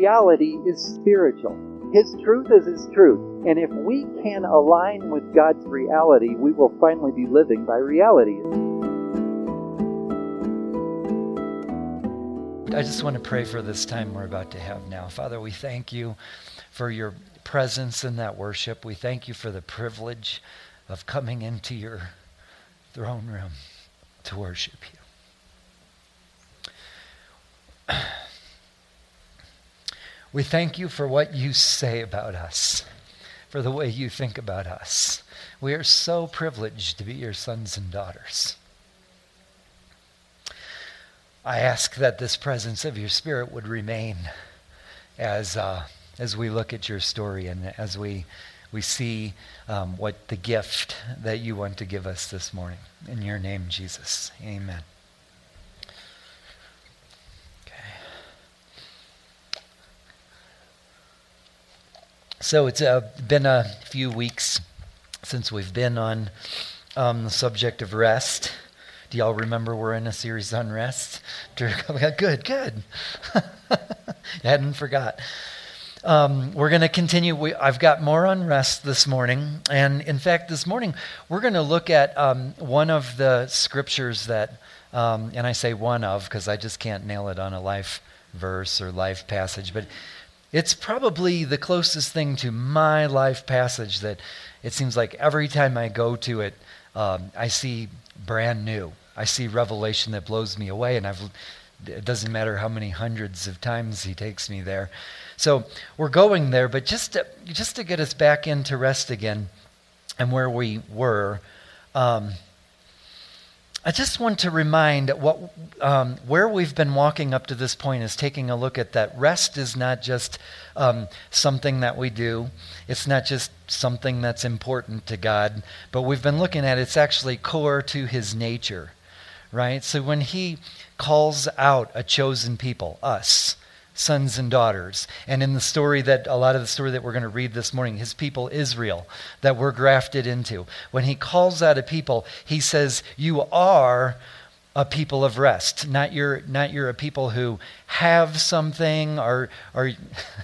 reality is spiritual. His truth is His truth. And if we can align with God's reality, we will finally be living by reality. I just want to pray for this time we're about to have now. Father, we thank you for your presence in that worship. We thank you for the privilege of coming into your throne room to worship you. We thank you for what you say about us, for the way you think about us. We are so privileged to be your sons and daughters. I ask that this presence of your Spirit would remain as, uh, as we look at your story and as we, we see um, what the gift that you want to give us this morning. In your name, Jesus. Amen. So it's uh, been a few weeks since we've been on um, the subject of rest. Do y'all remember we're in a series on rest? Good, good. hadn't forgot. Um, we're going to continue. We, I've got more on rest this morning. And in fact, this morning, we're going to look at um, one of the scriptures that, um, and I say one of because I just can't nail it on a life verse or life passage, but it's probably the closest thing to my life passage that it seems like every time I go to it, um, I see brand new. I see revelation that blows me away, and I've, it doesn't matter how many hundreds of times he takes me there. So we're going there, but just to, just to get us back into rest again and where we were. Um, I just want to remind what um, where we've been walking up to this point is taking a look at that rest is not just um, something that we do. It's not just something that's important to God, but we've been looking at it's actually core to His nature, right? So when He calls out a chosen people, us, sons and daughters. And in the story that, a lot of the story that we're going to read this morning, his people Israel, that we're grafted into, when he calls out a people, he says, You are a people of rest. Not you're, not you're a people who have something or, or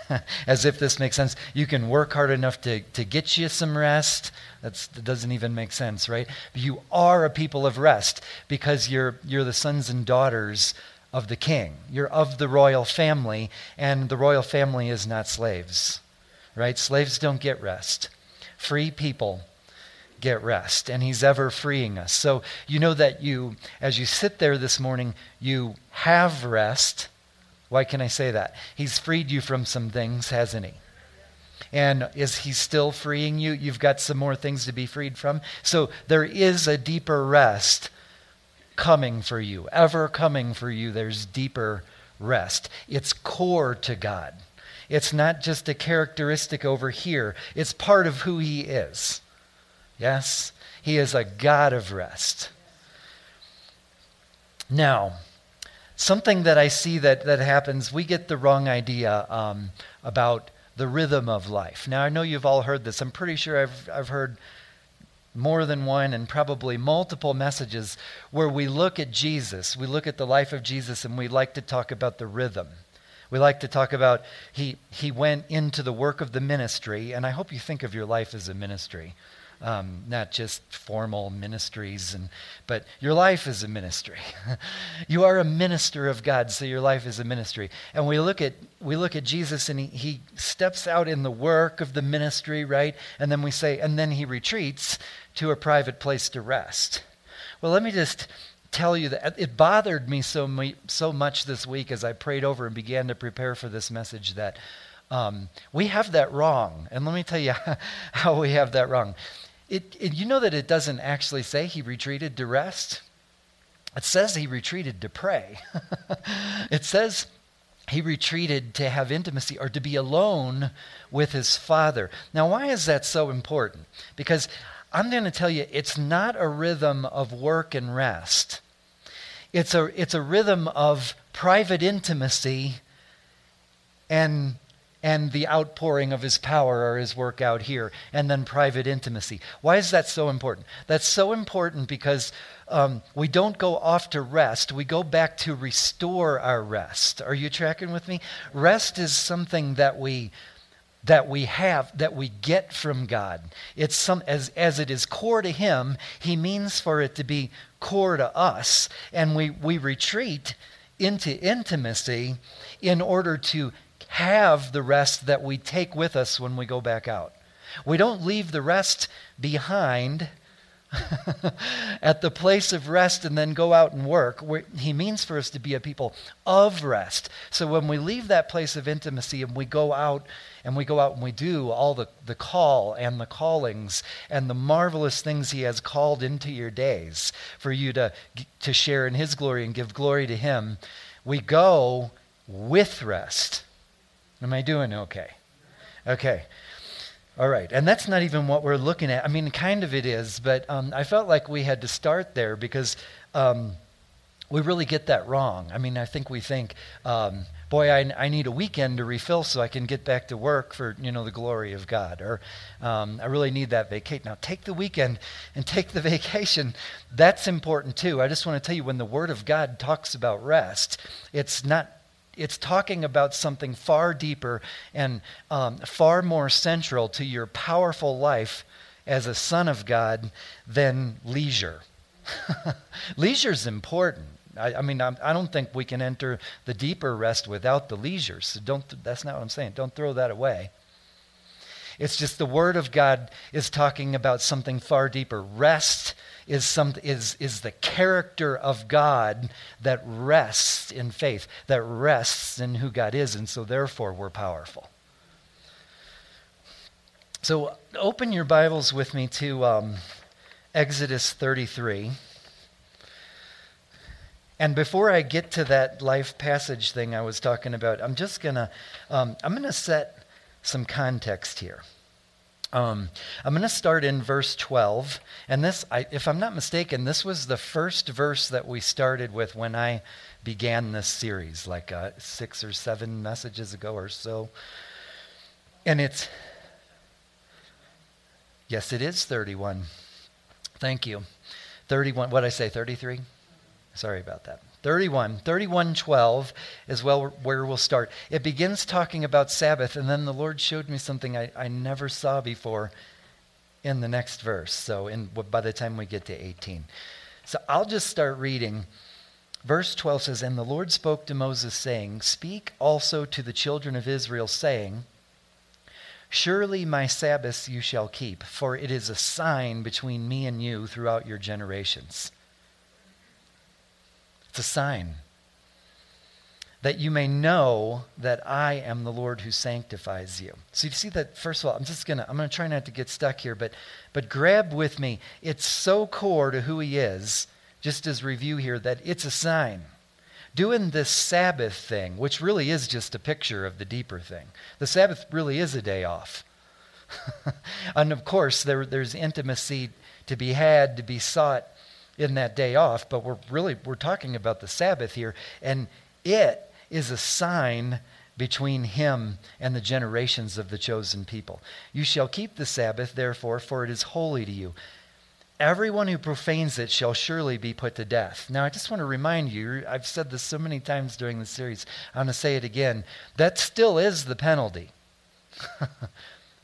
as if this makes sense, you can work hard enough to, to get you some rest. That's, that doesn't even make sense, right? You are a people of rest because you're, you're the sons and daughters of the king. You're of the royal family, and the royal family is not slaves, right? Slaves don't get rest. Free people get rest, and he's ever freeing us. So you know that you, as you sit there this morning, you have rest. Why can I say that? He's freed you from some things, hasn't he? And is he still freeing you? You've got some more things to be freed from. So there is a deeper rest coming for you, ever coming for you. There's deeper rest. It's core to God. It's not just a characteristic over here, it's part of who He is. Yes? He is a God of rest. Now, something that I see that, that happens, we get the wrong idea um, about the rhythm of life. Now, I know you've all heard this. I'm pretty sure I've, I've heard more than one and probably multiple messages where we look at Jesus, we look at the life of Jesus, and we like to talk about the rhythm. We like to talk about he, he went into the work of the ministry, and I hope you think of your life as a ministry. Um, not just formal ministries, and, but your life is a ministry. you are a minister of God, so your life is a ministry. And we look at, we look at Jesus, and he, he steps out in the work of the ministry, right? And then we say, and then he retreats to a private place to rest. Well, let me just tell you that it bothered me so, so much this week as I prayed over and began to prepare for this message that um, we have that wrong. And let me tell you how we have that wrong. It, it, you know that it doesn't actually say he retreated to rest? It says he retreated to pray. it says he retreated to have intimacy or to be alone with his father. Now, why is that so important? Because I'm going to tell you, it's not a rhythm of work and rest. It's a, it's a rhythm of private intimacy and, and the outpouring of his power or his work out here, and then private intimacy. Why is that so important? That's so important because um, we don't go off to rest, we go back to restore our rest. Are you tracking with me? Rest is something that we that we have that we get from God. It's some as as it is core to him, he means for it to be core to us and we we retreat into intimacy in order to have the rest that we take with us when we go back out. We don't leave the rest behind at the place of rest and then go out and work. He means for us to be a people of rest. So when we leave that place of intimacy and we go out and we go out and we do all the, the call and the callings and the marvelous things he has called into your days for you to, to share in his glory and give glory to him, we go with rest. Am I doing okay? Okay. All right. And that's not even what we're looking at. I mean, kind of it is, but um, I felt like we had to start there because um, we really get that wrong. I mean, I think we think, um, boy, I, I, need a weekend to refill so I can get back to work for, you know, the glory of God. Or um, I really need that vacation. Now, take the weekend and take the vacation. That's important too. I just want to tell you when the Word of God talks about rest, it's not it's talking about something far deeper and um, far more central to your powerful life as a son of God than leisure. leisure is important. I, I mean, I'm, I do not think we can enter the deeper rest without the leisure. So don't. That's not what I'm saying. Don't throw that away. It's just the Word of God is talking about something far deeper. Rest is, some, is, is the character of God that rests in faith, that rests in who God is, and so therefore we're powerful. So open your Bibles with me to um, Exodus 33. And before I get to that life passage thing I was talking about, I'm just gonna um, I'm gonna set some context here. Um, I'm going to start in verse 12. And this, I, if I'm not mistaken, this was the first verse that we started with when I began this series, like uh, six or seven messages ago or so. And it's, yes, it is 31. Thank you. 31, what I say, 33? Sorry about that. 31. 31:12 is well where we'll start. It begins talking about Sabbath, and then the Lord showed me something I, I never saw before in the next verse. So in, by the time we get to 18. So I'll just start reading. Verse 12 says, And the Lord spoke to Moses, saying, Speak also to the children of Israel, saying, Surely my Sabbaths you shall keep, for it is a sign between me and you throughout your generations. It's a sign that you may know that I am the Lord who sanctifies you. So you see that first of all, I'm just gonna I'm gonna try not to get stuck here, but but grab with me. It's so core to who he is, just as review here, that it's a sign. Doing this Sabbath thing, which really is just a picture of the deeper thing. The Sabbath really is a day off. and of course, there, there's intimacy to be had, to be sought in that day off, but we're really we're talking about the Sabbath here, and it is a sign between him and the generations of the chosen people. You shall keep the Sabbath, therefore, for it is holy to you. Everyone who profanes it shall surely be put to death. Now, I just want to remind you, I've said this so many times during the series, I'm going to say it again. That still is the penalty.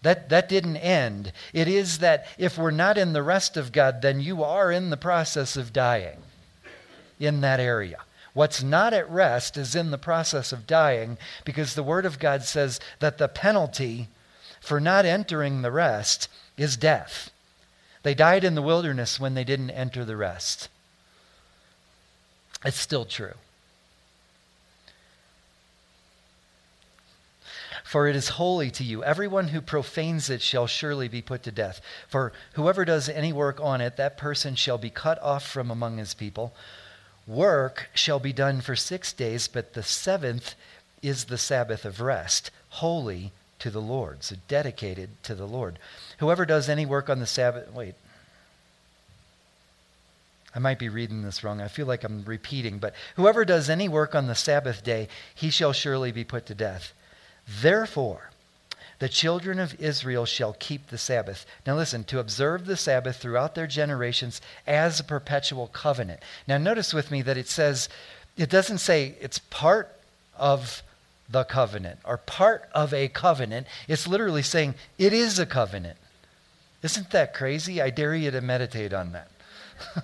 That, that didn't end. It is that if we're not in the rest of God, then you are in the process of dying in that area. What's not at rest is in the process of dying because the Word of God says that the penalty for not entering the rest is death. They died in the wilderness when they didn't enter the rest. It's still true. For it is holy to you. Everyone who profanes it shall surely be put to death. For whoever does any work on it, that person shall be cut off from among his people. Work shall be done for six days, but the seventh is the Sabbath of rest, holy to the Lord. So dedicated to the Lord. Whoever does any work on the Sabbath, wait. I might be reading this wrong. I feel like I'm repeating, but whoever does any work on the Sabbath day, he shall surely be put to death. Therefore, the children of Israel shall keep the Sabbath. Now listen, to observe the Sabbath throughout their generations as a perpetual covenant. Now notice with me that it says, it doesn't say it's part of the covenant or part of a covenant. It's literally saying it is a covenant. Isn't that crazy? I dare you to meditate on that.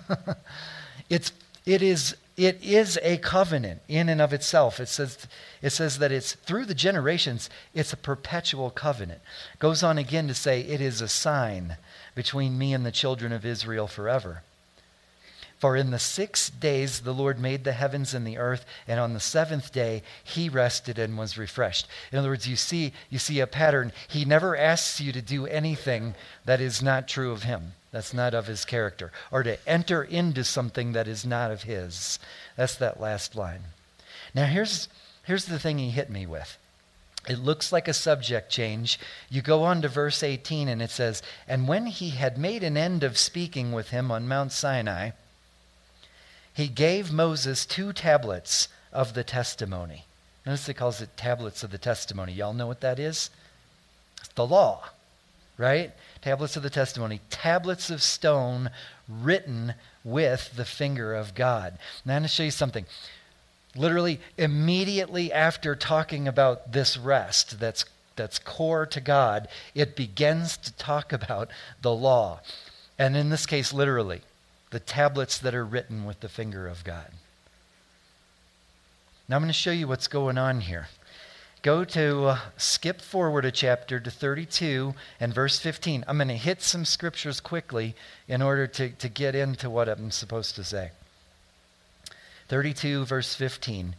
it's, it is it is a covenant in and of itself. It says, it says that it's through the generations, it's a perpetual covenant. Goes on again to say, it is a sign between me and the children of Israel forever. For in the six days the Lord made the heavens and the earth, and on the seventh day he rested and was refreshed. In other words, you see, you see a pattern. He never asks you to do anything that is not true of him that's not of his character, or to enter into something that is not of his. That's that last line. Now, here's, here's the thing he hit me with. It looks like a subject change. You go on to verse 18, and it says, And when he had made an end of speaking with him on Mount Sinai, he gave Moses two tablets of the testimony. Notice it calls it tablets of the testimony. Y'all know what that is? It's the law, right? Tablets of the testimony, tablets of stone written with the finger of God. Now, I'm going to show you something. Literally, immediately after talking about this rest that's, that's core to God, it begins to talk about the law. And in this case, literally, the tablets that are written with the finger of God. Now, I'm going to show you what's going on here. Go to uh, skip forward a chapter to 32 and verse 15. I'm going to hit some scriptures quickly in order to, to get into what I'm supposed to say. 32, verse 15.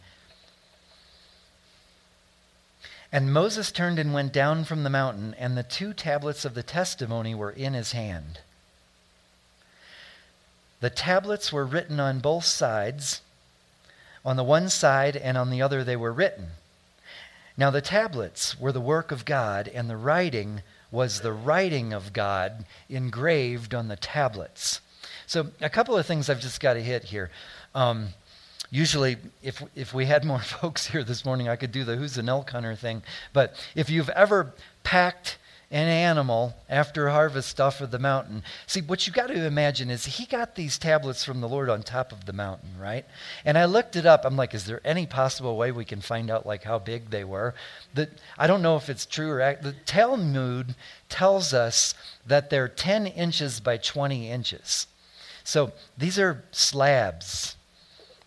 And Moses turned and went down from the mountain, and the two tablets of the testimony were in his hand. The tablets were written on both sides. On the one side and on the other they were written. Now, the tablets were the work of God, and the writing was the writing of God engraved on the tablets. So, a couple of things I've just got to hit here. Um, usually, if, if we had more folks here this morning, I could do the who's an elk hunter thing. But if you've ever packed an animal after harvest off of the mountain. See, what you got to imagine is he got these tablets from the Lord on top of the mountain, right? And I looked it up. I'm like, is there any possible way we can find out like how big they were? The, I don't know if it's true or the Talmud tells us that they're 10 inches by 20 inches. So these are slabs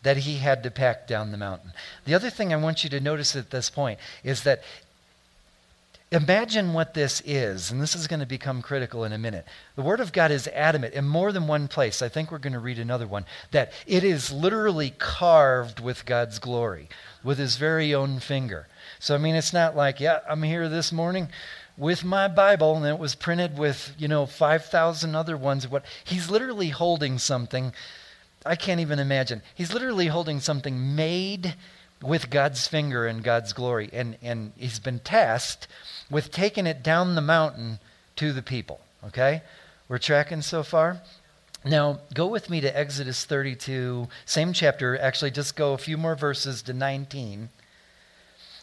that he had to pack down the mountain. The other thing I want you to notice at this point is that Imagine what this is, and this is going to become critical in a minute. The Word of God is adamant in more than one place. I think we're going to read another one that it is literally carved with God's glory, with His very own finger. So, I mean, it's not like, yeah, I'm here this morning with my Bible, and it was printed with, you know, 5,000 other ones. What He's literally holding something. I can't even imagine. He's literally holding something made with God's finger and God's glory. And, and he's been tasked with taking it down the mountain to the people. Okay? We're tracking so far? Now, go with me to Exodus 32, same chapter. Actually, just go a few more verses to 19.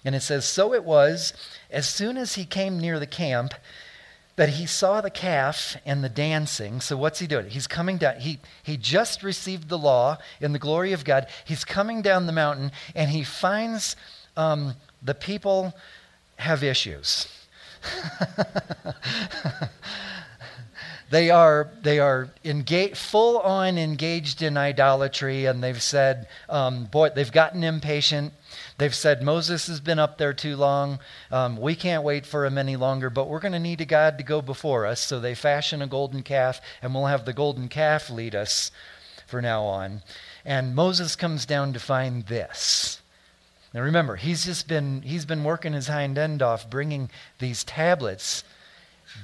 And it says, So it was, as soon as he came near the camp, that he saw the calf and the dancing. So what's he doing? He's coming down. He, he just received the law in the glory of God. He's coming down the mountain and he finds um, the people have issues. they are they are engaged, full on engaged in idolatry, and they've said, um, boy, they've gotten impatient. They've said Moses has been up there too long. Um, we can't wait for him any longer, but we're going to need a God to go before us. So they fashion a golden calf, and we'll have the golden calf lead us for now on. And Moses comes down to find this. Now remember, he's just been he's been working his hind end off, bringing these tablets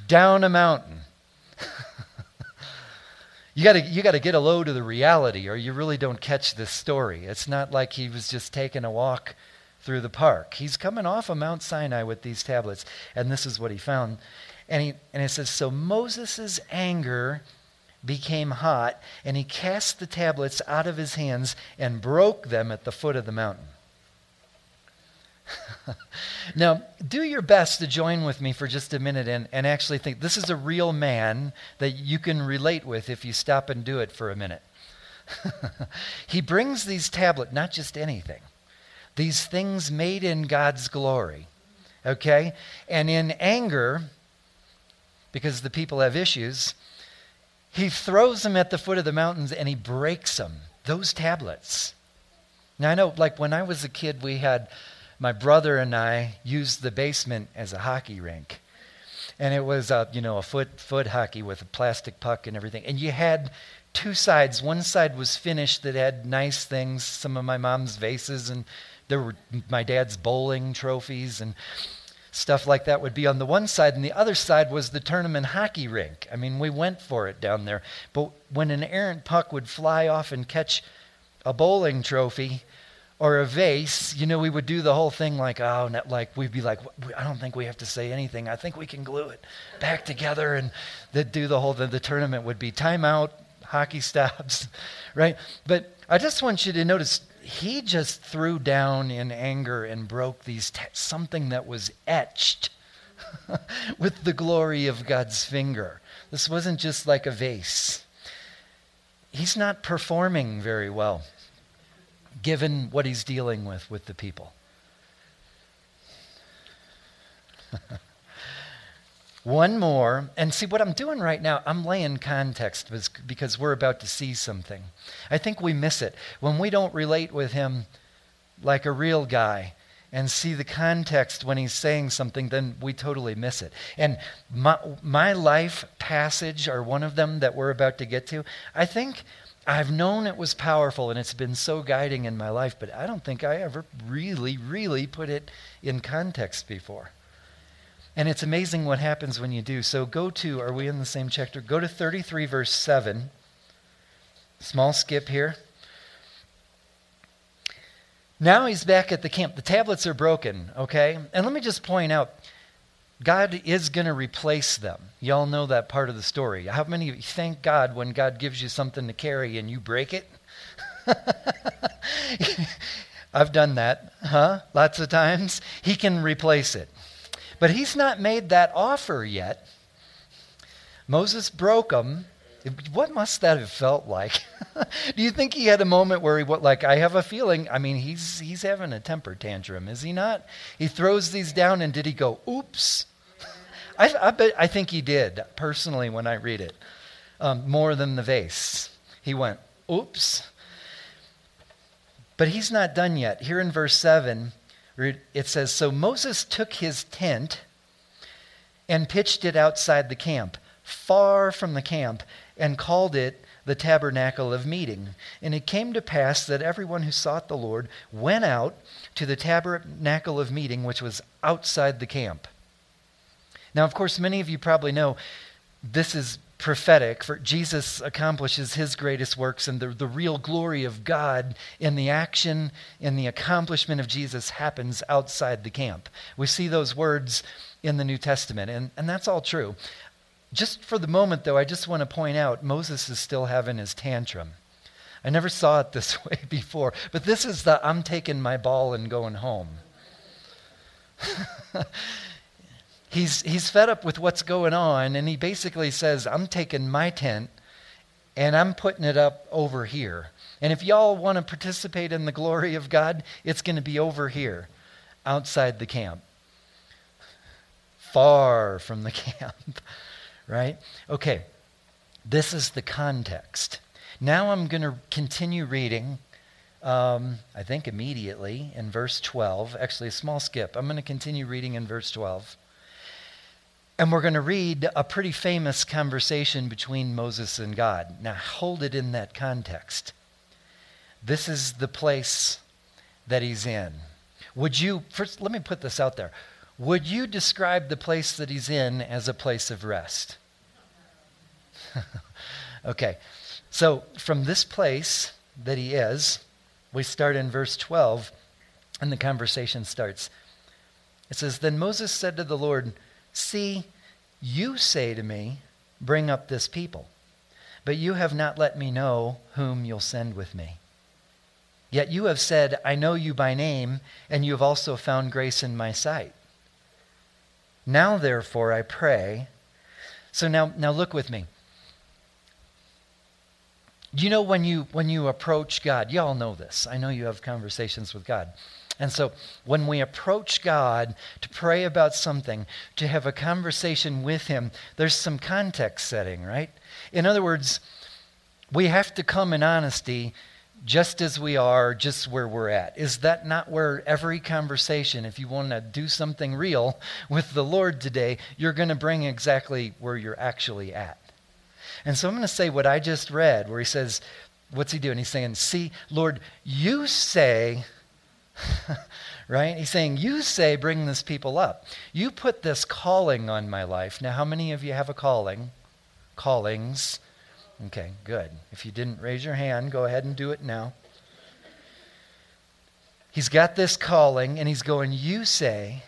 down a mountain. You got to you got to get a load of the reality, or you really don't catch this story. It's not like he was just taking a walk through the park. He's coming off of Mount Sinai with these tablets, and this is what he found. And he and it says, so Moses' anger became hot, and he cast the tablets out of his hands and broke them at the foot of the mountain. now, do your best to join with me for just a minute and, and actually think this is a real man that you can relate with if you stop and do it for a minute. he brings these tablets, not just anything, these things made in God's glory. Okay? And in anger, because the people have issues, he throws them at the foot of the mountains and he breaks them, those tablets. Now, I know, like when I was a kid, we had my brother and I used the basement as a hockey rink. And it was, a, you know, a foot, foot hockey with a plastic puck and everything. And you had two sides. One side was finished that had nice things, some of my mom's vases, and there were my dad's bowling trophies and stuff like that would be on the one side, and the other side was the tournament hockey rink. I mean, we went for it down there. But when an errant puck would fly off and catch a bowling trophy, or a vase, you know, we would do the whole thing like, oh, like we'd be like, I don't think we have to say anything. I think we can glue it back together, and they'd do the whole. The, the tournament would be timeout, hockey stops, right? But I just want you to notice he just threw down in anger and broke these te- something that was etched with the glory of God's finger. This wasn't just like a vase. He's not performing very well given what he's dealing with with the people. One more, and see what I'm doing right now, I'm laying context because we're about to see something. I think we miss it when we don't relate with him like a real guy and see the context when he's saying something, then we totally miss it. And my, my life passage, or one of them that we're about to get to, I think I've known it was powerful and it's been so guiding in my life, but I don't think I ever really, really put it in context before. And it's amazing what happens when you do. So go to, are we in the same chapter? Go to 33, verse 7. Small skip here. Now he's back at the camp. The tablets are broken, okay? And let me just point out God is going to replace them. Y'all know that part of the story. How many of you thank God when God gives you something to carry and you break it? I've done that, huh? Lots of times. He can replace it. But he's not made that offer yet. Moses broke them. What must that have felt like? Do you think he had a moment where he, what, like, I have a feeling, I mean, he's, he's having a temper tantrum, is he not? He throws these down, and did he go, oops? I, I, bet, I think he did, personally, when I read it, um, more than the vase. He went, oops. But he's not done yet. Here in verse 7, it says So Moses took his tent and pitched it outside the camp, far from the camp, and called it the tabernacle of meeting. And it came to pass that everyone who sought the Lord went out to the tabernacle of meeting, which was outside the camp. Now, of course, many of you probably know this is prophetic, for Jesus accomplishes his greatest works, and the, the real glory of God in the action, in the accomplishment of Jesus happens outside the camp. We see those words in the New Testament, and, and that's all true. Just for the moment, though, I just want to point out Moses is still having his tantrum. I never saw it this way before, but this is the I'm taking my ball and going home. he's, he's fed up with what's going on, and he basically says, I'm taking my tent and I'm putting it up over here. And if y'all want to participate in the glory of God, it's going to be over here, outside the camp, far from the camp, right? Okay, this is the context. Now I'm going to continue reading. Um, I think immediately in verse 12. Actually, a small skip. I'm going to continue reading in verse 12. And we're going to read a pretty famous conversation between Moses and God. Now, hold it in that context. This is the place that he's in. Would you, first, let me put this out there. Would you describe the place that he's in as a place of rest? okay, so from this place that he is, we start in verse 12, and the conversation starts. It says, Then Moses said to the Lord, See, you say to me, Bring up this people, but you have not let me know whom you'll send with me. Yet you have said, I know you by name, and you have also found grace in my sight. Now, therefore, I pray. So now, now look with me. You know when you when you approach God, you all know this. I know you have conversations with God. And so when we approach God to pray about something, to have a conversation with him, there's some context setting, right? In other words, we have to come in honesty just as we are, just where we're at. Is that not where every conversation, if you want to do something real with the Lord today, you're going to bring exactly where you're actually at? And so I'm going to say what I just read, where he says, What's he doing? He's saying, See, Lord, you say, right? He's saying, You say, bring this people up. You put this calling on my life. Now, how many of you have a calling? Callings. Okay, good. If you didn't raise your hand, go ahead and do it now. He's got this calling, and he's going, You say,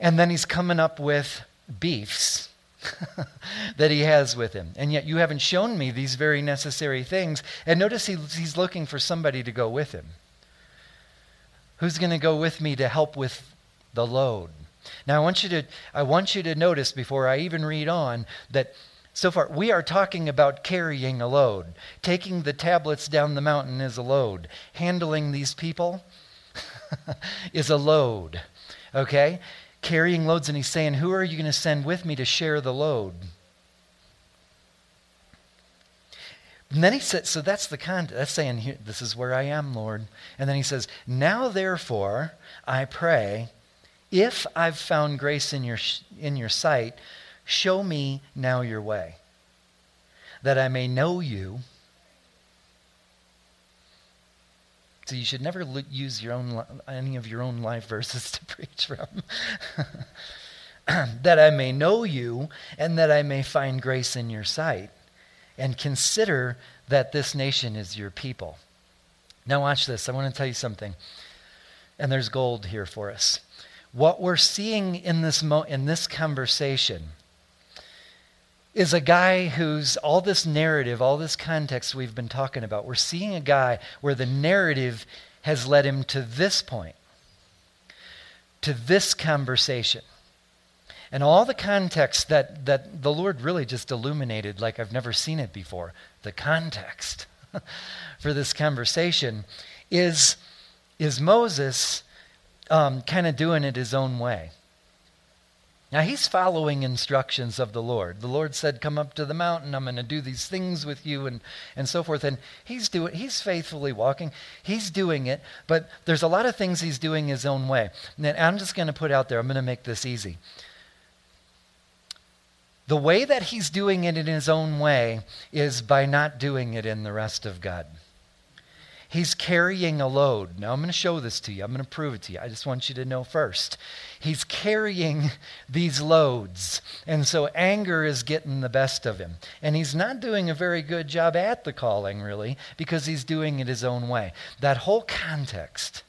and then he's coming up with beefs that he has with him. And yet you haven't shown me these very necessary things. And notice he, he's looking for somebody to go with him. Who's going to go with me to help with the load? Now I want you to I want you to notice before I even read on that so far, we are talking about carrying a load. Taking the tablets down the mountain is a load. Handling these people is a load. Okay? Carrying loads, and he's saying, Who are you going to send with me to share the load? And then he said, so that's the context. That's saying, this is where I am, Lord. And then he says, now therefore, I pray, if I've found grace in your, in your sight, Show me now your way, that I may know you. So you should never use your own any of your own life verses to preach from. that I may know you and that I may find grace in your sight and consider that this nation is your people. Now watch this. I want to tell you something. And there's gold here for us. What we're seeing in this mo- in this conversation is a guy who's all this narrative, all this context we've been talking about. We're seeing a guy where the narrative has led him to this point, to this conversation. And all the context that, that the Lord really just illuminated like I've never seen it before, the context for this conversation is, is Moses um, kind of doing it his own way. Now he's following instructions of the Lord. The Lord said, Come up to the mountain, I'm going to do these things with you, and, and so forth. And he's doing he's faithfully walking. He's doing it, but there's a lot of things he's doing his own way. And I'm just going to put out there, I'm going to make this easy. The way that he's doing it in his own way is by not doing it in the rest of God. He's carrying a load. Now, I'm going to show this to you. I'm going to prove it to you. I just want you to know first. He's carrying these loads. And so anger is getting the best of him. And he's not doing a very good job at the calling, really, because he's doing it his own way. That whole context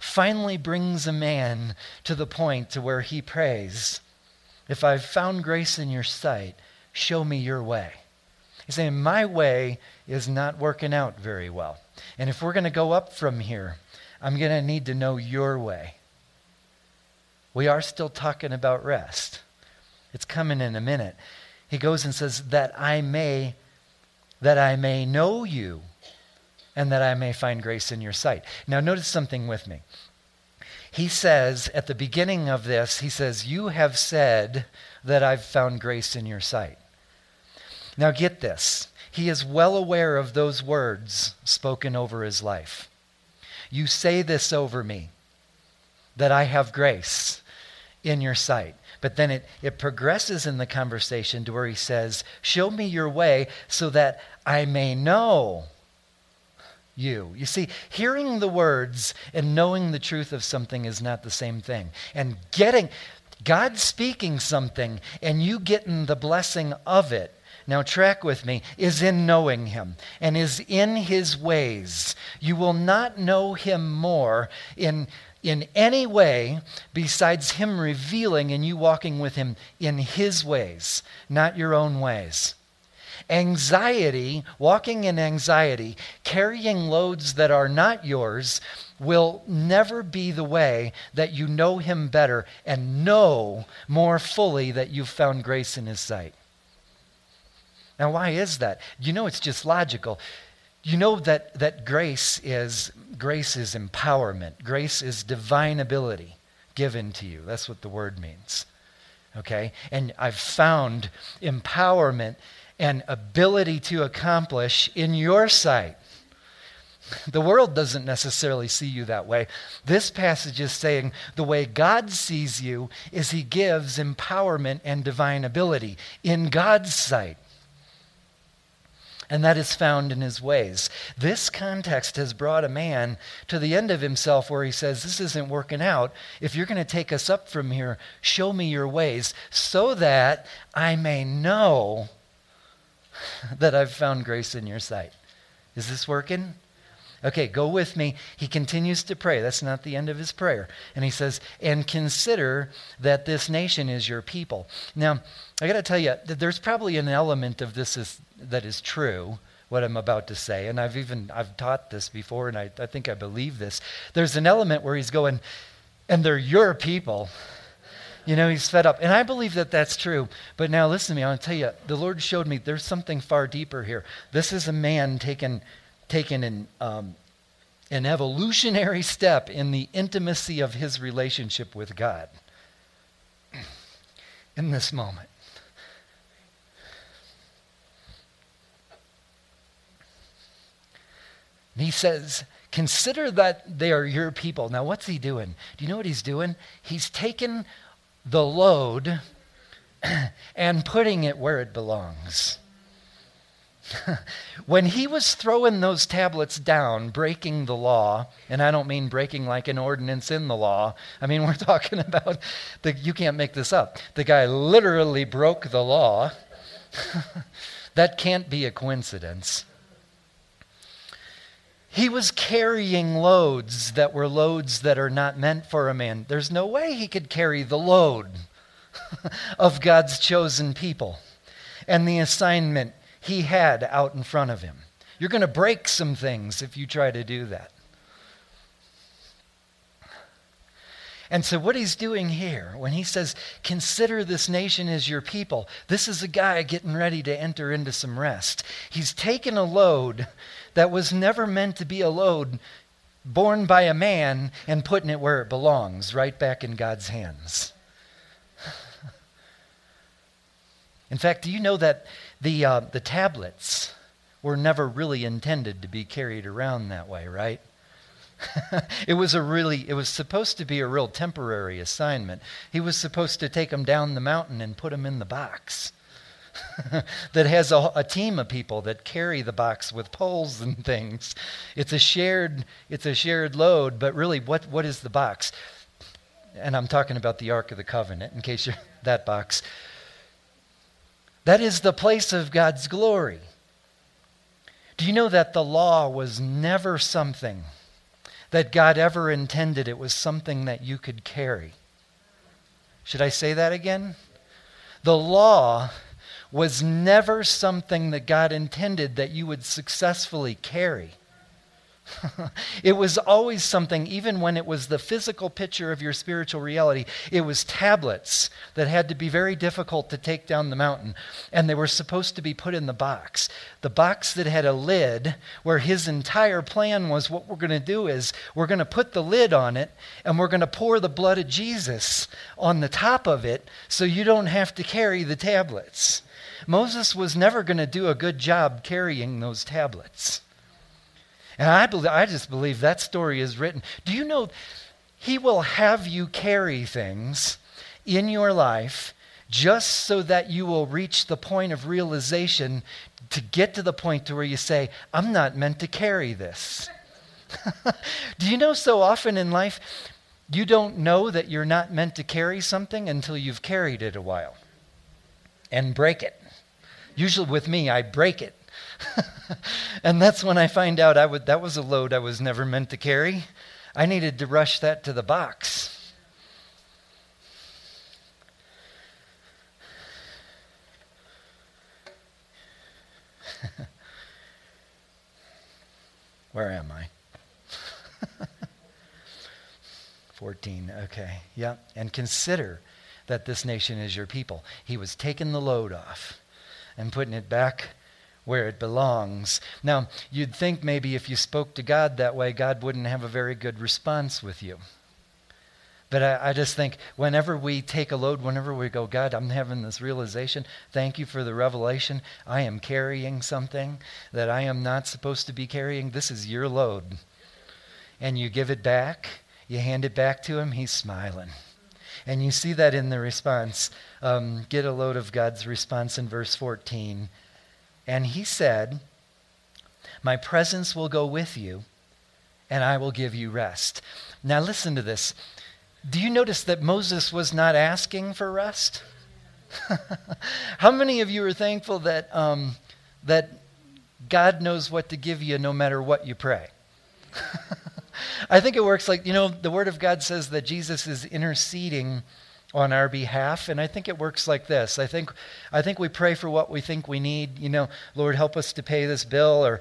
finally brings a man to the point to where he prays, If I've found grace in your sight, show me your way. He's saying, My way is not working out very well. And if we're going to go up from here, I'm going to need to know your way. We are still talking about rest. It's coming in a minute. He goes and says, That I may, that I may know you, and that I may find grace in your sight. Now, notice something with me. He says at the beginning of this, he says, You have said that I've found grace in your sight. Now, get this. He is well aware of those words spoken over his life. You say this over me, that I have grace in your sight. But then it, it progresses in the conversation to where he says, Show me your way so that I may know you. You see, hearing the words and knowing the truth of something is not the same thing. And getting, God speaking something and you getting the blessing of it now, track with me, is in knowing him and is in his ways. You will not know him more in, in any way besides him revealing and you walking with him in his ways, not your own ways. Anxiety, walking in anxiety, carrying loads that are not yours, will never be the way that you know Him better and know more fully that you've found grace in His sight. Now, why is that? You know, it's just logical. You know that, that grace is grace is empowerment. Grace is divine ability given to you. That's what the word means. Okay? And I've found empowerment and ability to accomplish in your sight. The world doesn't necessarily see you that way. This passage is saying the way God sees you is He gives empowerment and divine ability in God's sight and that is found in his ways. This context has brought a man to the end of himself where he says, This isn't working out. If you're going to take us up from here, show me your ways so that I may know that I've found grace in your sight. Is this working? Okay, go with me. He continues to pray. That's not the end of his prayer. And he says, And consider that this nation is your people. Now, I got to tell you, there's probably an element of this is, that is true, what I'm about to say. And I've even I've taught this before, and I, I think I believe this. There's an element where he's going, and they're your people. You know, he's fed up. And I believe that that's true. But now listen to me. I want to tell you, the Lord showed me there's something far deeper here. This is a man taken taken an, um, an evolutionary step in the intimacy of his relationship with God in this moment. And he says, Consider that they are your people. Now, what's he doing? Do you know what he's doing? He's taken the load and putting it where it belongs. when he was throwing those tablets down, breaking the law, and I don't mean breaking like an ordinance in the law, I mean, we're talking about the, you can't make this up. The guy literally broke the law. that can't be a coincidence. He was carrying loads that were loads that are not meant for a man. There's no way he could carry the load of God's chosen people and the assignment he had out in front of him. You're going to break some things if you try to do that. And so, what he's doing here, when he says, Consider this nation as your people, this is a guy getting ready to enter into some rest. He's taken a load that was never meant to be a load borne by a man and putting it where it belongs, right back in God's hands. In fact, do you know that the, uh, the tablets were never really intended to be carried around that way, right? it was a really it was supposed to be a real temporary assignment he was supposed to take them down the mountain and put them in the box that has a, a, team of people that carry the box with poles and things it's a shared it's a shared load but really what what is the box and i'm talking about the ark of the covenant in case you're that box that is the place of God's glory. Do you know that the law was never something that God ever intended? It was something that you could carry. Should I say that again? The law was never something that God intended that you would successfully carry. it was always something, even when it was the physical picture of your spiritual reality, it was tablets that had to be very difficult to take down the mountain. And they were supposed to be put in the box. The box that had a lid, where his entire plan was what we're going to do is we're going to put the lid on it and we're going to pour the blood of Jesus on the top of it so you don't have to carry the tablets. Moses was never going to do a good job carrying those tablets. And I, believe, I just believe that story is written. Do you know he will have you carry things in your life just so that you will reach the point of realization to get to the point to where you say, I'm not meant to carry this. Do you know so often in life you don't know that you're not meant to carry something until you've carried it a while and break it? Usually with me, I break it. and that's when I find out I would, that was a load I was never meant to carry. I needed to rush that to the box. Where am I? 14, okay. Yeah. And consider that this nation is your people. He was taking the load off and putting it back where it belongs. Now, you'd think maybe if you spoke to God that way, God wouldn't have a very good response with you. But I, I, just think whenever we take a load, whenever we go, God, I'm having this realization. Thank you for the revelation. I am carrying something that I am not supposed to be carrying. This is your load. And you give it back, you hand it back to him, he's smiling. And you see that in the response. Um, get a load of God's response in verse 14. And he said, My presence will go with you, and I will give you rest. Now, listen to this. Do you notice that Moses was not asking for rest? How many of you are thankful that, um, that God knows what to give you no matter what you pray? I think it works like, you know, the Word of God says that Jesus is interceding on our behalf and i think it works like this i think i think we pray for what we think we need you know lord help us to pay this bill or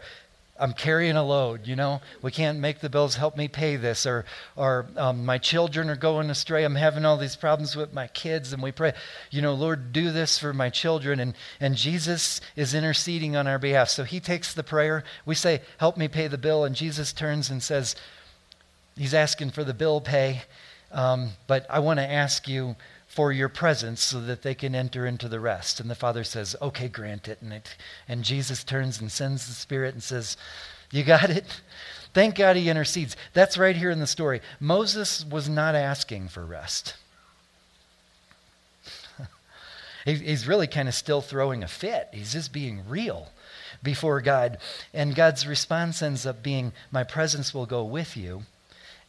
I'm carrying a load, you know. We can't make the bills. Help me pay this. Or, or um, my children are going astray. I'm having all these problems with my kids. And we pray, you know, Lord, do this for my children. And, and Jesus is interceding on our behalf. So he takes the prayer. We say, Help me pay the bill. And Jesus turns and says, He's asking for the bill pay. Um, but I want to ask you for your presence so that they can enter into the rest. And the Father says, Okay, grant it. And, it, and Jesus turns and sends the Spirit and says, You got it? Thank God he intercedes. That's right here in the story. Moses was not asking for rest. He's really kind of still throwing a fit. He's just being real before God. And God's response ends up being, My presence will go with you,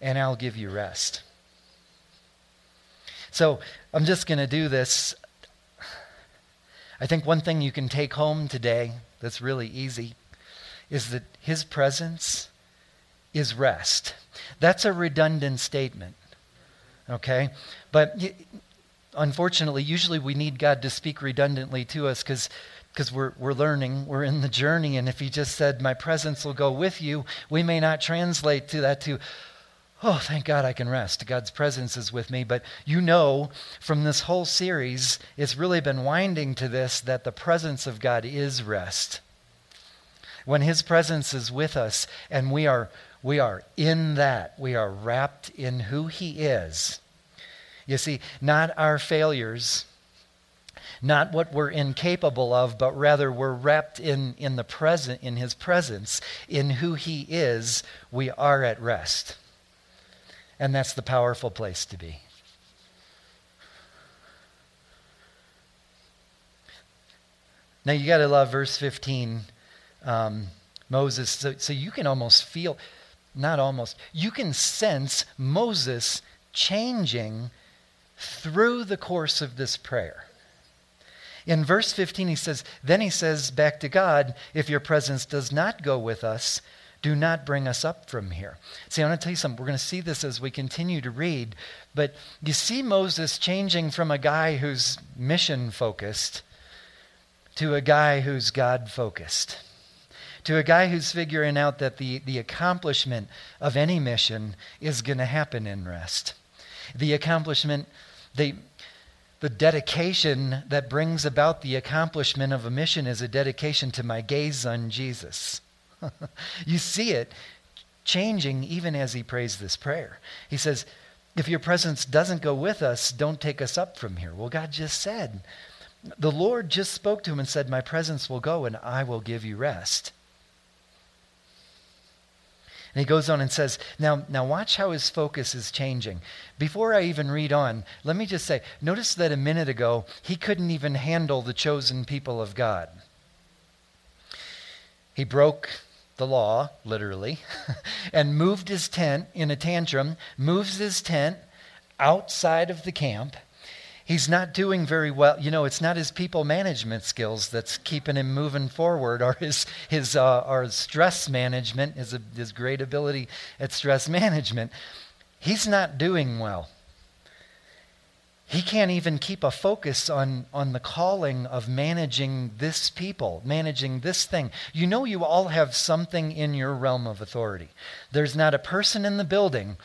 and I'll give you rest. So I'm just going to do this. I think one thing you can take home today that's really easy is that his presence is rest. That's a redundant statement. Okay? But unfortunately, usually we need God to speak redundantly to us because because we're, we're learning, we're in the journey. And if he just said, My presence will go with you, we may not translate to that to, oh, thank God I can rest. God's presence is with me. But you know from this whole series, it's really been winding to this that the presence of God is rest. When His presence is with us and we are, we are in that, we are wrapped in who He is. You see, not our failures, not what we're incapable of, but rather we're wrapped in, in the present, in His presence, in who He is, we are at rest. And that's the powerful place to be. Now you got to love verse 15. Um, Moses, so, so you can almost feel, not almost, you can sense Moses changing through the course of this prayer. In verse 15, he says, Then he says back to God, If your presence does not go with us, do not bring us up from here. See, I want to tell you something. We're going to see this as we continue to read. But you see Moses changing from a guy who's mission focused to a guy who's God focused. To a guy who's figuring out that the, the accomplishment of any mission is going to happen in rest. The accomplishment, the, the dedication that brings about the accomplishment of a mission is a dedication to my gaze on Jesus. you see it changing even as he prays this prayer. He says, If your presence doesn't go with us, don't take us up from here. Well, God just said, the Lord just spoke to him and said, My presence will go and I will give you rest. And he goes on and says, now, now watch how his focus is changing. Before I even read on, let me just say, notice that a minute ago, he couldn't even handle the chosen people of God. He broke the law, literally, and moved his tent in a tantrum, moves his tent outside of the camp. He's not doing very well. You know, it's not his people management skills that's keeping him moving forward, or his, his, uh, or stress management, his, his great ability at stress management. He's not doing well. He can't even keep a focus on, on the calling of managing this people, managing this thing. You know, you all have something in your realm of authority. There's not a person in the building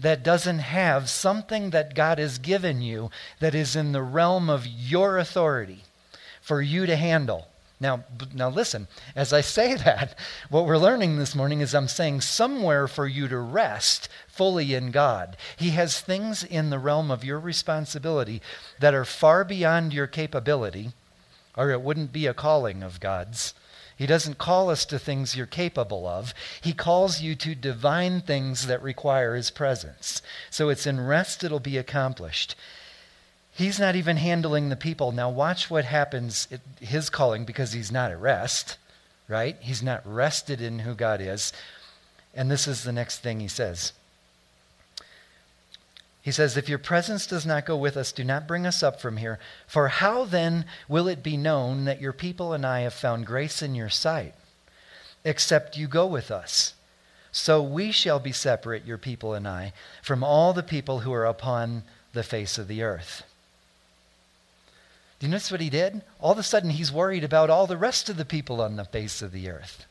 that doesn't have something that God has given you that is in the realm of your authority for you to handle. Now, now listen, as I say that, what we're learning this morning is I'm saying somewhere for you to rest fully in God. He has things in the realm of your responsibility that are far beyond your capability, or it wouldn't be a calling of God's. He doesn't call us to things you're capable of. He calls you to divine things that require His presence. So it's in rest it'll be accomplished. He's not even handling the people. Now, watch what happens at his calling because he's not at rest, right? He's not rested in who God is. And this is the next thing he says. He says, If your presence does not go with us, do not bring us up from here. For how then will it be known that your people and I have found grace in your sight, except you go with us? So we shall be separate, your people and I, from all the people who are upon the face of the earth. Do you notice what he did? All of a sudden, he's worried about all the rest of the people on the face of the earth.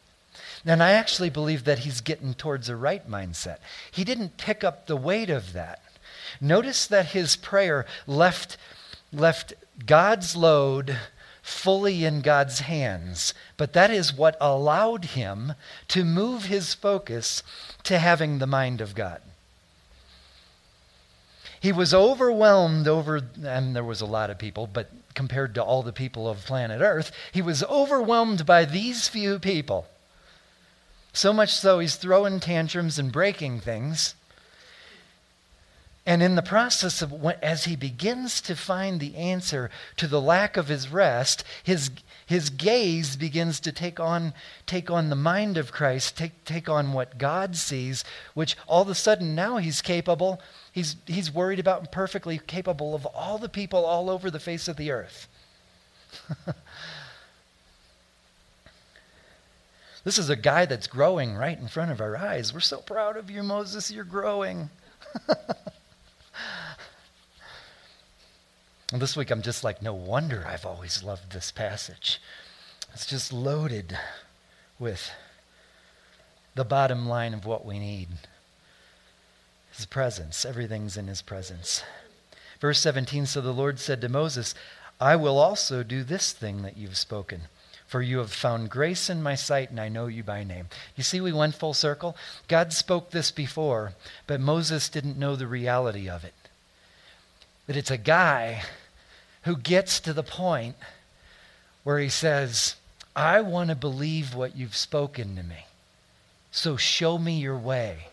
And I actually believe that he's getting towards a right mindset. He didn't pick up the weight of that. Notice that his prayer left, left God's load fully in God's hands, but that is what allowed him to move his focus to having the mind of God. He was overwhelmed over, and there was a lot of people, but compared to all the people of planet Earth, he was overwhelmed by these few people. So much so, he's throwing tantrums and breaking things. And in the process of, as he begins to find the answer to the lack of his rest, his, his gaze begins to take on, take on the mind of Christ, take, take on what God sees, which all of a sudden now he's capable He's, he's worried about and perfectly capable of all the people all over the face of the earth. this is a guy that's growing right in front of our eyes. We're so proud of you, Moses. You're growing. and this week I'm just like, no wonder I've always loved this passage. It's just loaded with the bottom line of what we need. His presence. Everything's in his presence. Verse 17 So the Lord said to Moses, I will also do this thing that you've spoken. For you have found grace in my sight, and I know you by name. You see, we went full circle. God spoke this before, but Moses didn't know the reality of it. That it's a guy who gets to the point where he says, I want to believe what you've spoken to me. So show me your way.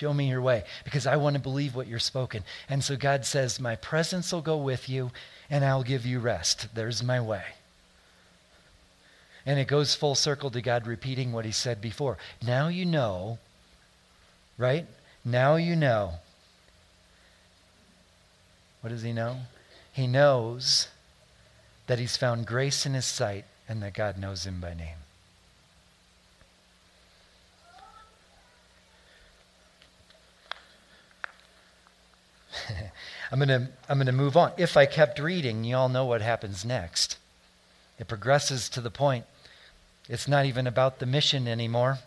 Show me your way because I want to believe what you're spoken. And so God says, My presence will go with you and I'll give you rest. There's my way. And it goes full circle to God repeating what he said before. Now you know, right? Now you know. What does he know? He knows that he's found grace in his sight and that God knows him by name. I'm going to I'm going to move on. If I kept reading, you all know what happens next. It progresses to the point it's not even about the mission anymore.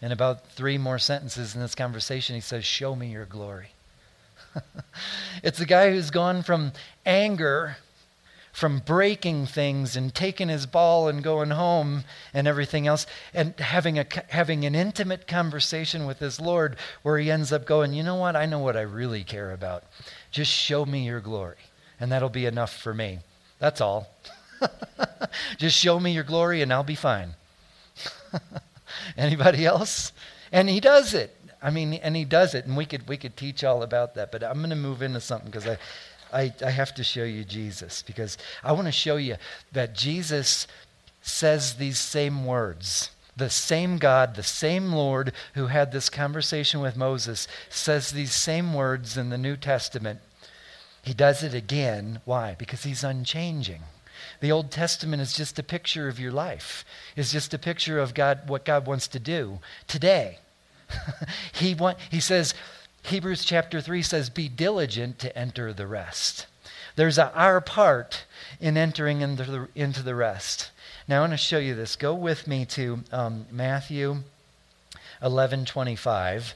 In about three more sentences in this conversation, he says, Show me your glory. it's a guy who's gone from anger from breaking things and taking his ball and going home and everything else and having a having an intimate conversation with his lord where he ends up going you know what? I know what i really care about. Just show me your glory. And that'll be enough for me. That's all. Just show me your glory and i'll be fine. Anybody else? And he does it. I mean and he does it. And we could we could teach all about that but i'm going to move into something because i I, I have to show you Jesus because I want to show you that Jesus says these same words. The same God, the same Lord who had this conversation with Moses says these same words in the New Testament. He does it again. Why? Because he's unchanging. The Old Testament is just a picture of your life. It's just a picture of God what God wants to do today. he want, he says Hebrews chapter 3 says, Be diligent to enter the rest. There's a, our part in entering into the, into the rest. Now I want to show you this. Go with me to um, Matthew 11 25.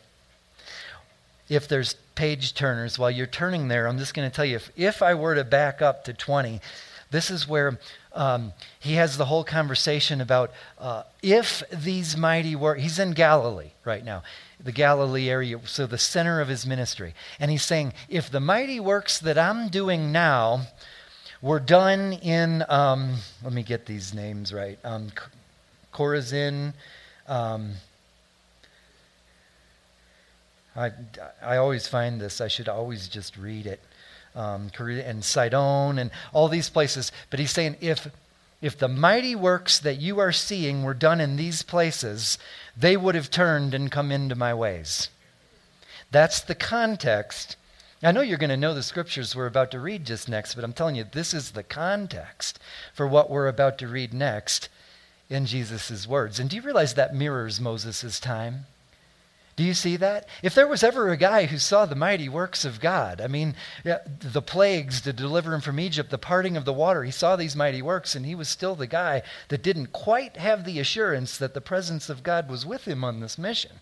If there's page turners, while you're turning there, I'm just going to tell you if, if I were to back up to 20, this is where um, he has the whole conversation about uh, if these mighty works, he's in Galilee right now, the Galilee area, so the center of his ministry. And he's saying, if the mighty works that I'm doing now were done in, um, let me get these names right, um, Chorazin, um, I, I always find this, I should always just read it. Um, and Sidon and all these places. But he's saying if, if the mighty works that you are seeing were done in these places, they would have turned and come into my ways. That's the context. I know you're going to know the scriptures we're about to read just next, but I'm telling you, this is the context for what we're about to read next in Jesus' words. And do you realize that mirrors Moses' time? Do you see that? If there was ever a guy who saw the mighty works of God, I mean, the plagues to deliver him from Egypt, the parting of the water, he saw these mighty works, and he was still the guy that didn't quite have the assurance that the presence of God was with him on this mission.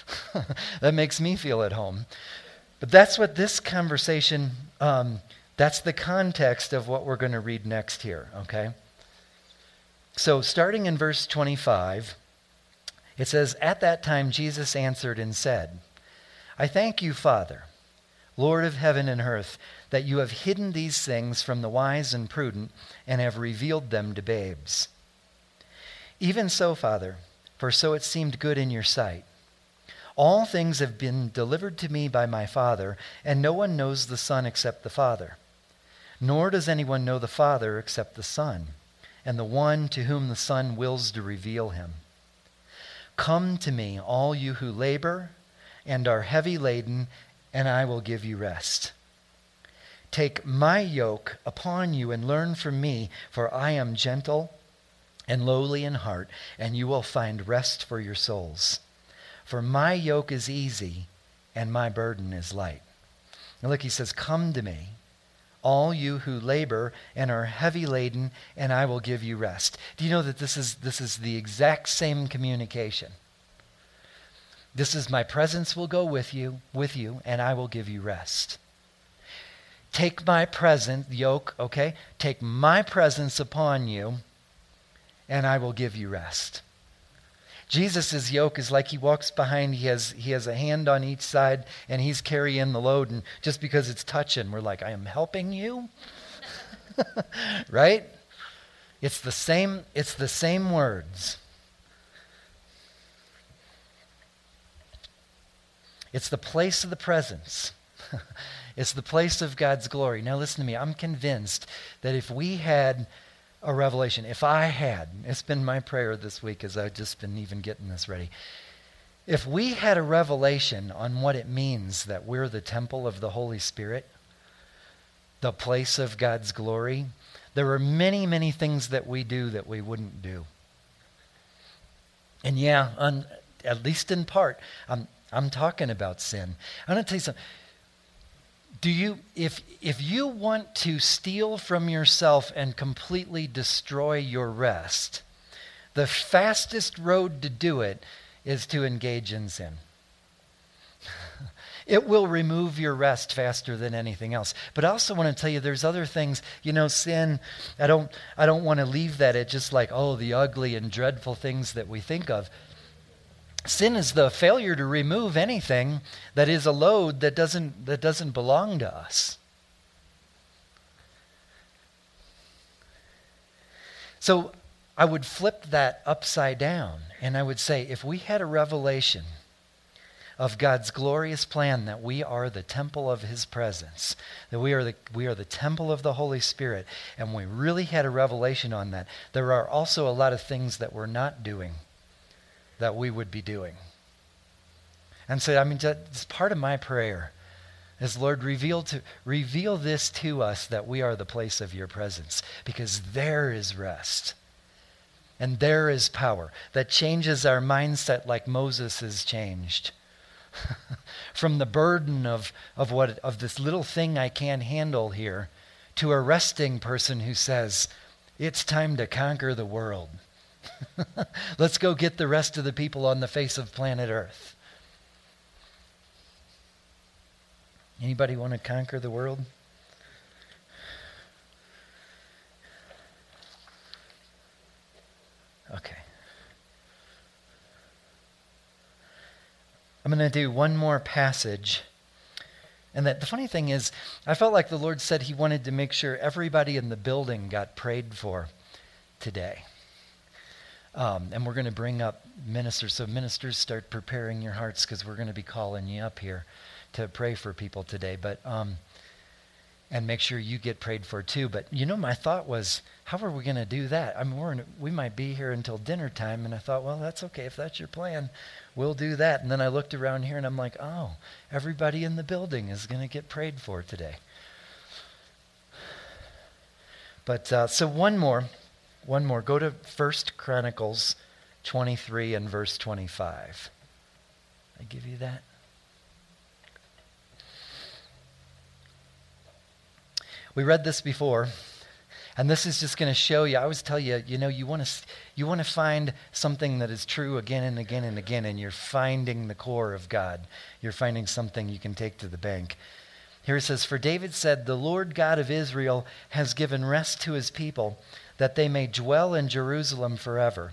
that makes me feel at home. But that's what this conversation, um, that's the context of what we're going to read next here, okay? So, starting in verse 25. It says, At that time Jesus answered and said, I thank you, Father, Lord of heaven and earth, that you have hidden these things from the wise and prudent and have revealed them to babes. Even so, Father, for so it seemed good in your sight. All things have been delivered to me by my Father, and no one knows the Son except the Father. Nor does anyone know the Father except the Son, and the one to whom the Son wills to reveal him. Come to me, all you who labor and are heavy laden, and I will give you rest. Take my yoke upon you and learn from me, for I am gentle and lowly in heart, and you will find rest for your souls. For my yoke is easy and my burden is light. Look, he says, Come to me all you who labor and are heavy laden, and I will give you rest. Do you know that this is, this is the exact same communication? This is my presence will go with you, with you, and I will give you rest. Take my present yoke, okay? Take my presence upon you, and I will give you rest. Jesus' yoke is like he walks behind, he has, he has a hand on each side, and he's carrying the load. And just because it's touching, we're like, I am helping you. right? It's the same, it's the same words. It's the place of the presence. it's the place of God's glory. Now, listen to me. I'm convinced that if we had a revelation. If I had, it's been my prayer this week as I've just been even getting this ready. If we had a revelation on what it means that we're the temple of the Holy Spirit, the place of God's glory, there are many, many things that we do that we wouldn't do. And yeah, on, at least in part, I'm, I'm talking about sin. I'm going to tell you something do you if if you want to steal from yourself and completely destroy your rest the fastest road to do it is to engage in sin. It will remove your rest faster than anything else. But i also want to tell you there's other things you know sin i don't i don't want to leave that at just like oh the ugly and dreadful things that we think of Sin is the failure to remove anything that is a load that doesn't, that doesn't belong to us. So I would flip that upside down and I would say if we had a revelation of God's glorious plan that we are the temple of his presence, that we are the, we are the temple of the Holy Spirit, and we really had a revelation on that, there are also a lot of things that we're not doing that we would be doing. And so, I mean, it's part of my prayer is Lord, reveal, to, reveal this to us that we are the place of your presence, because there is rest. And there is power that changes our mindset like Moses has changed from the burden of, of, what, of this little thing I can't handle here to a resting person who says, It's time to conquer the world. Let's go get the rest of the people on the face of planet Earth. Anybody want to conquer the world? Okay. I'm going to do one more passage. And that the funny thing is, I felt like the Lord said He wanted to make sure everybody in the building got prayed for today. Um, and we're going to bring up ministers. So, ministers, start preparing your hearts because we're going to be calling you up here to pray for people today. But um, and make sure you get prayed for too. But you know, my thought was, how are we going to do that? I mean, we're in, we might be here until dinner time, and I thought, well, that's okay if that's your plan, we'll do that. And then I looked around here, and I'm like, oh, everybody in the building is going to get prayed for today. But uh, so one more, one more. Go to First Chronicles 23 and verse 25. I give you that. We read this before, and this is just going to show you. I always tell you, you know, you want to you want to find something that is true again and again and again, and you're finding the core of God. You're finding something you can take to the bank. Here it says, For David said, The Lord God of Israel has given rest to his people, that they may dwell in Jerusalem forever,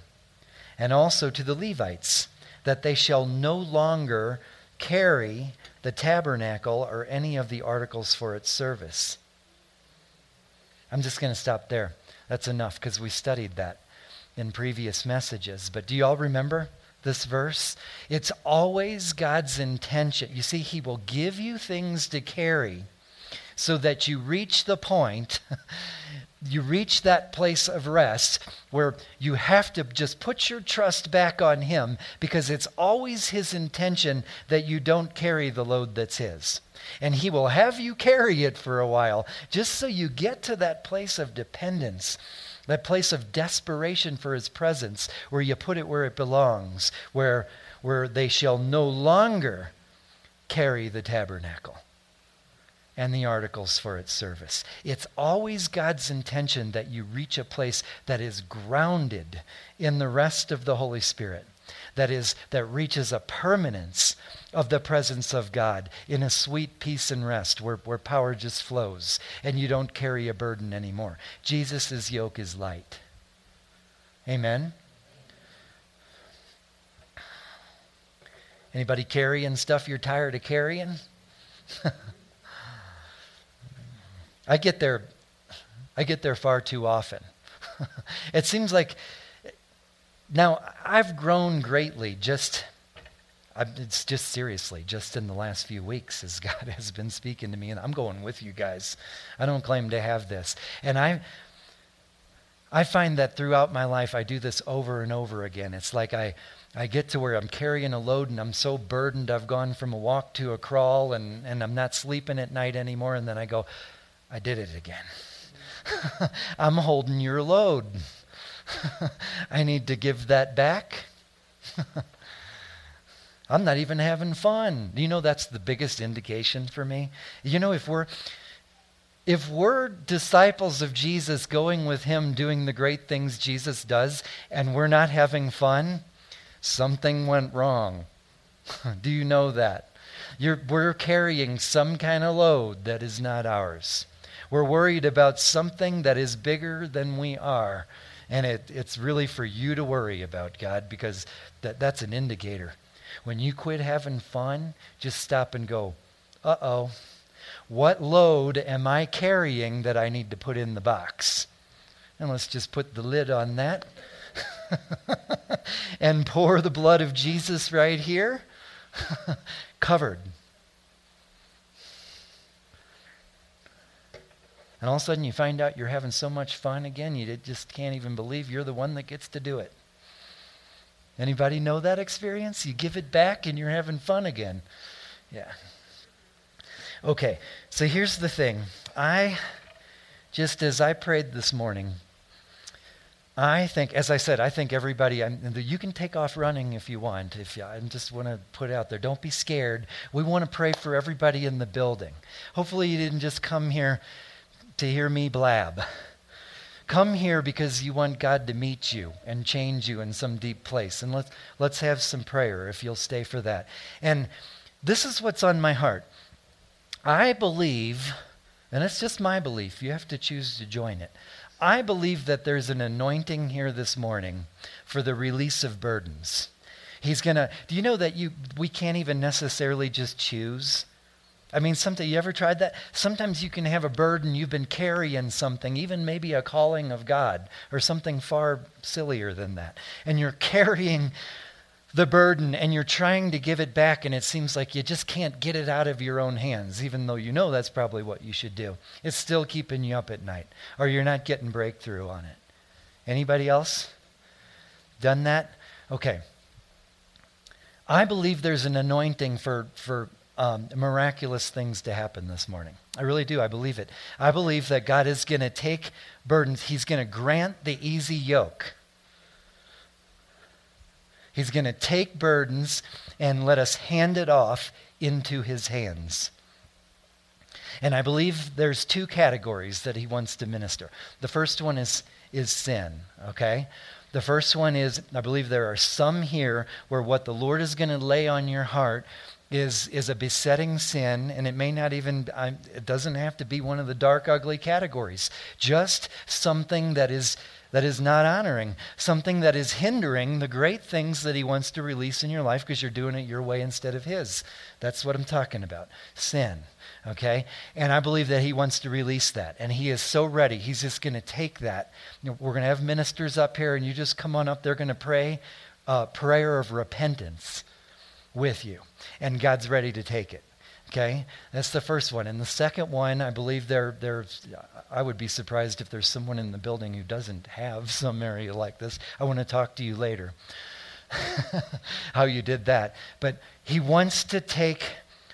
and also to the Levites, that they shall no longer carry the tabernacle or any of the articles for its service. I'm just going to stop there. That's enough because we studied that in previous messages. But do you all remember this verse? It's always God's intention. You see, He will give you things to carry so that you reach the point you reach that place of rest where you have to just put your trust back on Him because it's always His intention that you don't carry the load that's His. And He will have you carry it for a while just so you get to that place of dependence, that place of desperation for His presence, where you put it where it belongs, where, where they shall no longer carry the tabernacle and the articles for its service. It's always God's intention that you reach a place that is grounded in the rest of the Holy Spirit. That is, that reaches a permanence of the presence of God in a sweet peace and rest where, where power just flows and you don't carry a burden anymore. Jesus' yoke is light. Amen? Anybody carrying stuff you're tired of carrying? I get there, I get there far too often. it seems like now I've grown greatly just it's just seriously just in the last few weeks as God has been speaking to me and I'm going with you guys. I don't claim to have this. And I I find that throughout my life I do this over and over again. It's like I I get to where I'm carrying a load and I'm so burdened I've gone from a walk to a crawl and, and I'm not sleeping at night anymore and then I go, I did it again. I'm holding your load. I need to give that back. I'm not even having fun. You know that's the biggest indication for me? You know, if we're if we're disciples of Jesus going with him doing the great things Jesus does and we're not having fun, something went wrong. Do you know that? You're, we're carrying some kind of load that is not ours. We're worried about something that is bigger than we are. And it, it's really for you to worry about, God, because that, that's an indicator. When you quit having fun, just stop and go, uh oh, what load am I carrying that I need to put in the box? And let's just put the lid on that and pour the blood of Jesus right here. Covered. And all of a sudden you find out you're having so much fun again, you just can't even believe you're the one that gets to do it. Anybody know that experience? You give it back and you're having fun again. Yeah. Okay, so here's the thing. I, just as I prayed this morning, I think, as I said, I think everybody, I'm, you can take off running if you want. If you, I just want to put out there, don't be scared. We want to pray for everybody in the building. Hopefully, you didn't just come here to hear me blab. Come here because you want God to meet you and change you in some deep place. And let's, let's have some prayer if you'll stay for that. And this is what's on my heart. I believe, and it's just my belief, you have to choose to join it. I believe that there's an anointing here this morning for the release of burdens. He's going to, do you know that you, we can't even necessarily just choose? I mean, something, you ever tried that? Sometimes you can have a burden, you've been carrying something, even maybe a calling of God or something far sillier than that. And you're carrying the burden and you're trying to give it back, and it seems like you just can't get it out of your own hands, even though you know that's probably what you should do. It's still keeping you up at night, or you're not getting breakthrough on it. Anybody else done that? Okay. I believe there's an anointing for, for um, miraculous things to happen this morning. I really do. I believe it. I believe that God is going to take burdens, He's going to grant the easy yoke. He's going to take burdens and let us hand it off into his hands. And I believe there's two categories that he wants to minister. The first one is, is sin, okay? The first one is I believe there are some here where what the Lord is going to lay on your heart is, is a besetting sin, and it may not even, it doesn't have to be one of the dark, ugly categories. Just something that is that is not honoring, something that is hindering the great things that He wants to release in your life because you're doing it your way instead of His. That's what I'm talking about sin. Okay? And I believe that He wants to release that. And He is so ready. He's just going to take that. We're going to have ministers up here, and you just come on up. They're going to pray a prayer of repentance with you. And God's ready to take it. Okay, that's the first one. And the second one, I believe there, there's, I would be surprised if there's someone in the building who doesn't have some area like this. I want to talk to you later how you did that. But he wants to take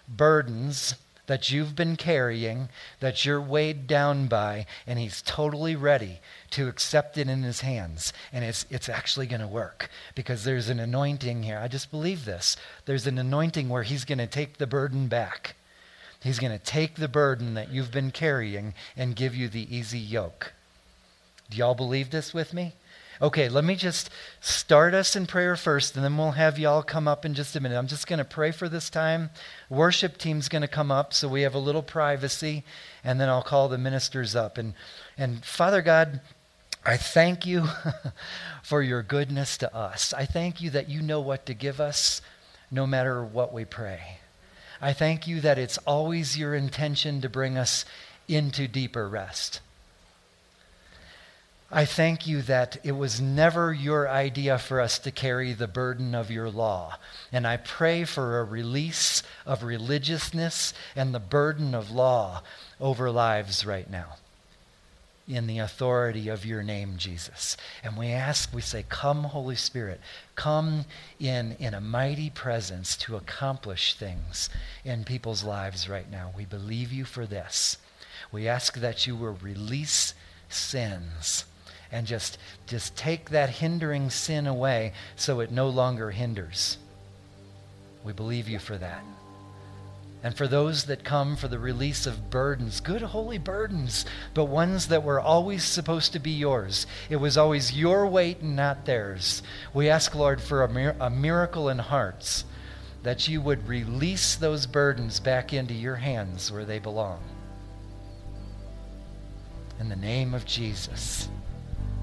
burdens that you've been carrying, that you're weighed down by, and he's totally ready to accept it in his hands. And it's, it's actually going to work because there's an anointing here. I just believe this. There's an anointing where he's going to take the burden back. He's going to take the burden that you've been carrying and give you the easy yoke. Do y'all believe this with me? Okay, let me just start us in prayer first, and then we'll have y'all come up in just a minute. I'm just going to pray for this time. Worship team's going to come up, so we have a little privacy, and then I'll call the ministers up. And, and Father God, I thank you for your goodness to us. I thank you that you know what to give us no matter what we pray. I thank you that it's always your intention to bring us into deeper rest. I thank you that it was never your idea for us to carry the burden of your law. And I pray for a release of religiousness and the burden of law over lives right now in the authority of your name, Jesus. And we ask, we say, Come, Holy Spirit, come in, in a mighty presence to accomplish things in people's lives right now. We believe you for this. We ask that you will release sins and just, just take that hindering sin away so it no longer hinders. We believe you for that. And for those that come for the release of burdens, good holy burdens, but ones that were always supposed to be yours. It was always your weight and not theirs. We ask, Lord, for a, mir- a miracle in hearts, that you would release those burdens back into your hands where they belong. In the name of Jesus.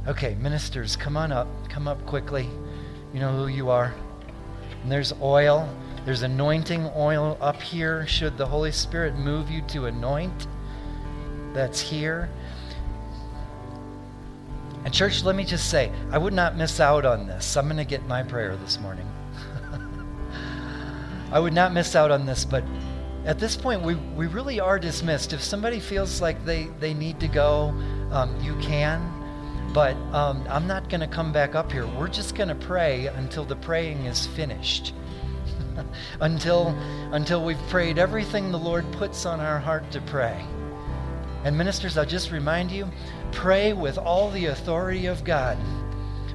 Okay, ministers, come on up. Come up quickly. You know who you are. And there's oil. There's anointing oil up here. Should the Holy Spirit move you to anoint, that's here. And, church, let me just say, I would not miss out on this. I'm going to get my prayer this morning. I would not miss out on this, but at this point, we, we really are dismissed. If somebody feels like they, they need to go, um, you can. But um, I'm not going to come back up here. We're just going to pray until the praying is finished. until, until we've prayed everything the Lord puts on our heart to pray. And ministers, I'll just remind you pray with all the authority of God.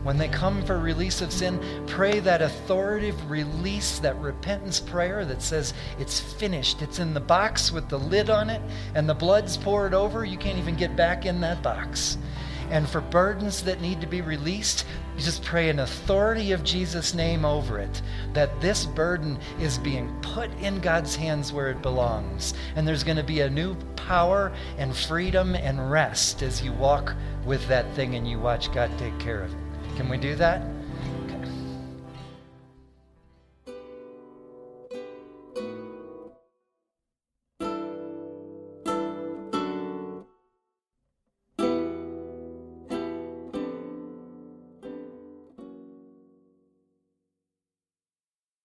When they come for release of sin, pray that authoritative release, that repentance prayer that says it's finished. It's in the box with the lid on it, and the blood's poured over. You can't even get back in that box. And for burdens that need to be released, you just pray an authority of Jesus' name over it, that this burden is being put in God's hands where it belongs. And there's going to be a new power and freedom and rest as you walk with that thing and you watch God take care of it. Can we do that?